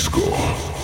Disco.